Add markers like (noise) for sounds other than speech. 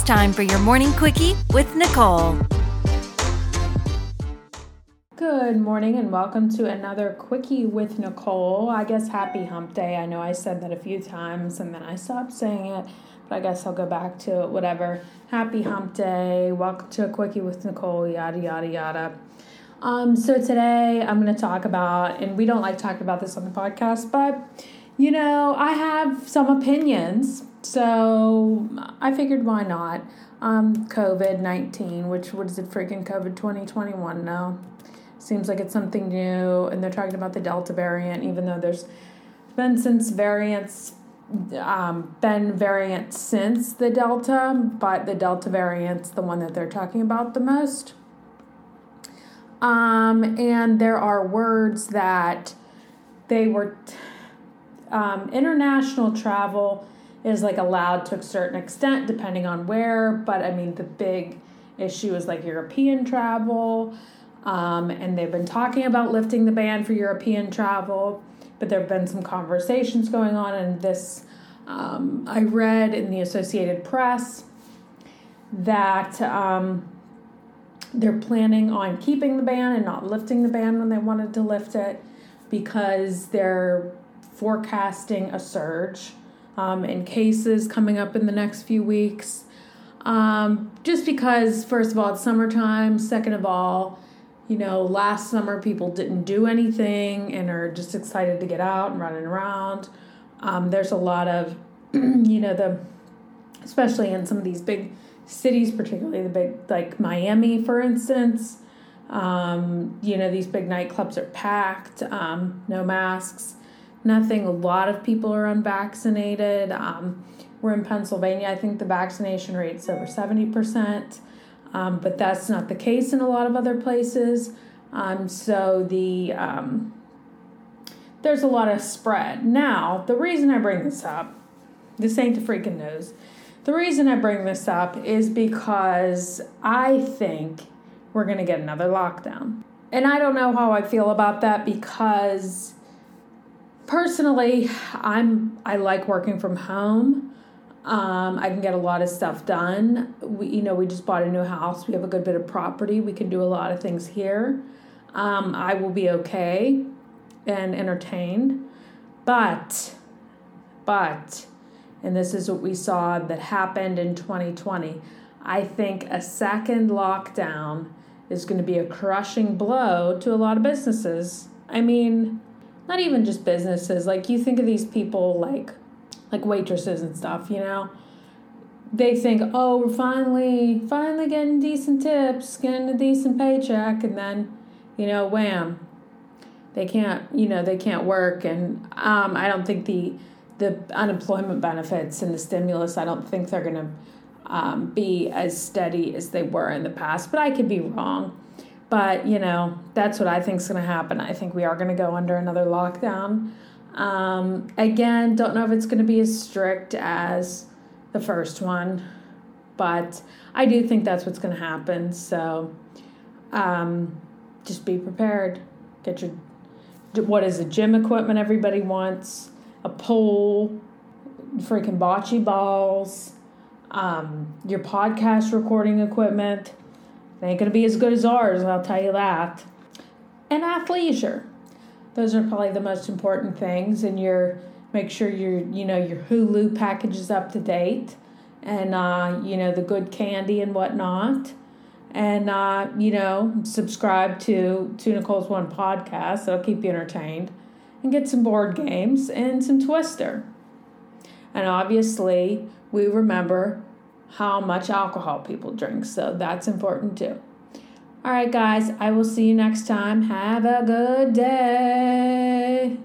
It's time for your morning quickie with Nicole. Good morning and welcome to another quickie with Nicole. I guess happy hump day. I know I said that a few times and then I stopped saying it, but I guess I'll go back to it. Whatever. Happy hump day. Welcome to a quickie with Nicole. Yada yada yada. Um, so today I'm going to talk about, and we don't like talking about this on the podcast, but you know, I have some opinions, so I figured why not? Um, COVID 19, which, what is it, freaking COVID 2021 now? Seems like it's something new, and they're talking about the Delta variant, even though there's been since variants, um, been variants since the Delta, but the Delta variant's the one that they're talking about the most. Um, and there are words that they were. T- um, international travel is like allowed to a certain extent depending on where, but I mean, the big issue is like European travel. Um, and they've been talking about lifting the ban for European travel, but there have been some conversations going on, and this um, I read in the Associated Press that um, they're planning on keeping the ban and not lifting the ban when they wanted to lift it because they're forecasting a surge um, in cases coming up in the next few weeks. Um, just because, first of all, it's summertime. Second of all, you know, last summer people didn't do anything and are just excited to get out and running around. Um, there's a lot of, (clears throat) you know, the, especially in some of these big cities, particularly the big, like Miami, for instance. Um, you know, these big nightclubs are packed, um, no masks nothing. A lot of people are unvaccinated. Um, we're in Pennsylvania. I think the vaccination rate's over 70%, um, but that's not the case in a lot of other places. Um, so the um, there's a lot of spread. Now, the reason I bring this up, this ain't the freaking news. The reason I bring this up is because I think we're going to get another lockdown. And I don't know how I feel about that because personally, I'm I like working from home. Um, I can get a lot of stuff done. We, you know, we just bought a new house. We have a good bit of property. We can do a lot of things here. Um, I will be okay and entertained, but, but, and this is what we saw that happened in 2020. I think a second lockdown is going to be a crushing blow to a lot of businesses. I mean, not even just businesses like you think of these people like like waitresses and stuff you know? They think oh we're finally finally getting decent tips getting a decent paycheck and then you know wham. They can't you know they can't work and um, i don't think the the unemployment benefits and the stimulus i don't think they're to um, be as steady as they were in the past but i could be wrong but, you know, that's what I think is going to happen. I think we are going to go under another lockdown. Um, again, don't know if it's going to be as strict as the first one, but I do think that's what's going to happen. So um, just be prepared. Get your, what is the gym equipment everybody wants, a pole, freaking bocce balls, um, your podcast recording equipment it ain't going to be as good as ours, I'll tell you that. And athleisure. Those are probably the most important things. And your make sure your you know your Hulu package is up to date, and uh, you know the good candy and whatnot. And uh, you know subscribe to to Nicole's One podcast. That'll keep you entertained, and get some board games and some Twister. And obviously, we remember how much alcohol people drink. So that's important too. All right, guys, I will see you next time. Have a good day.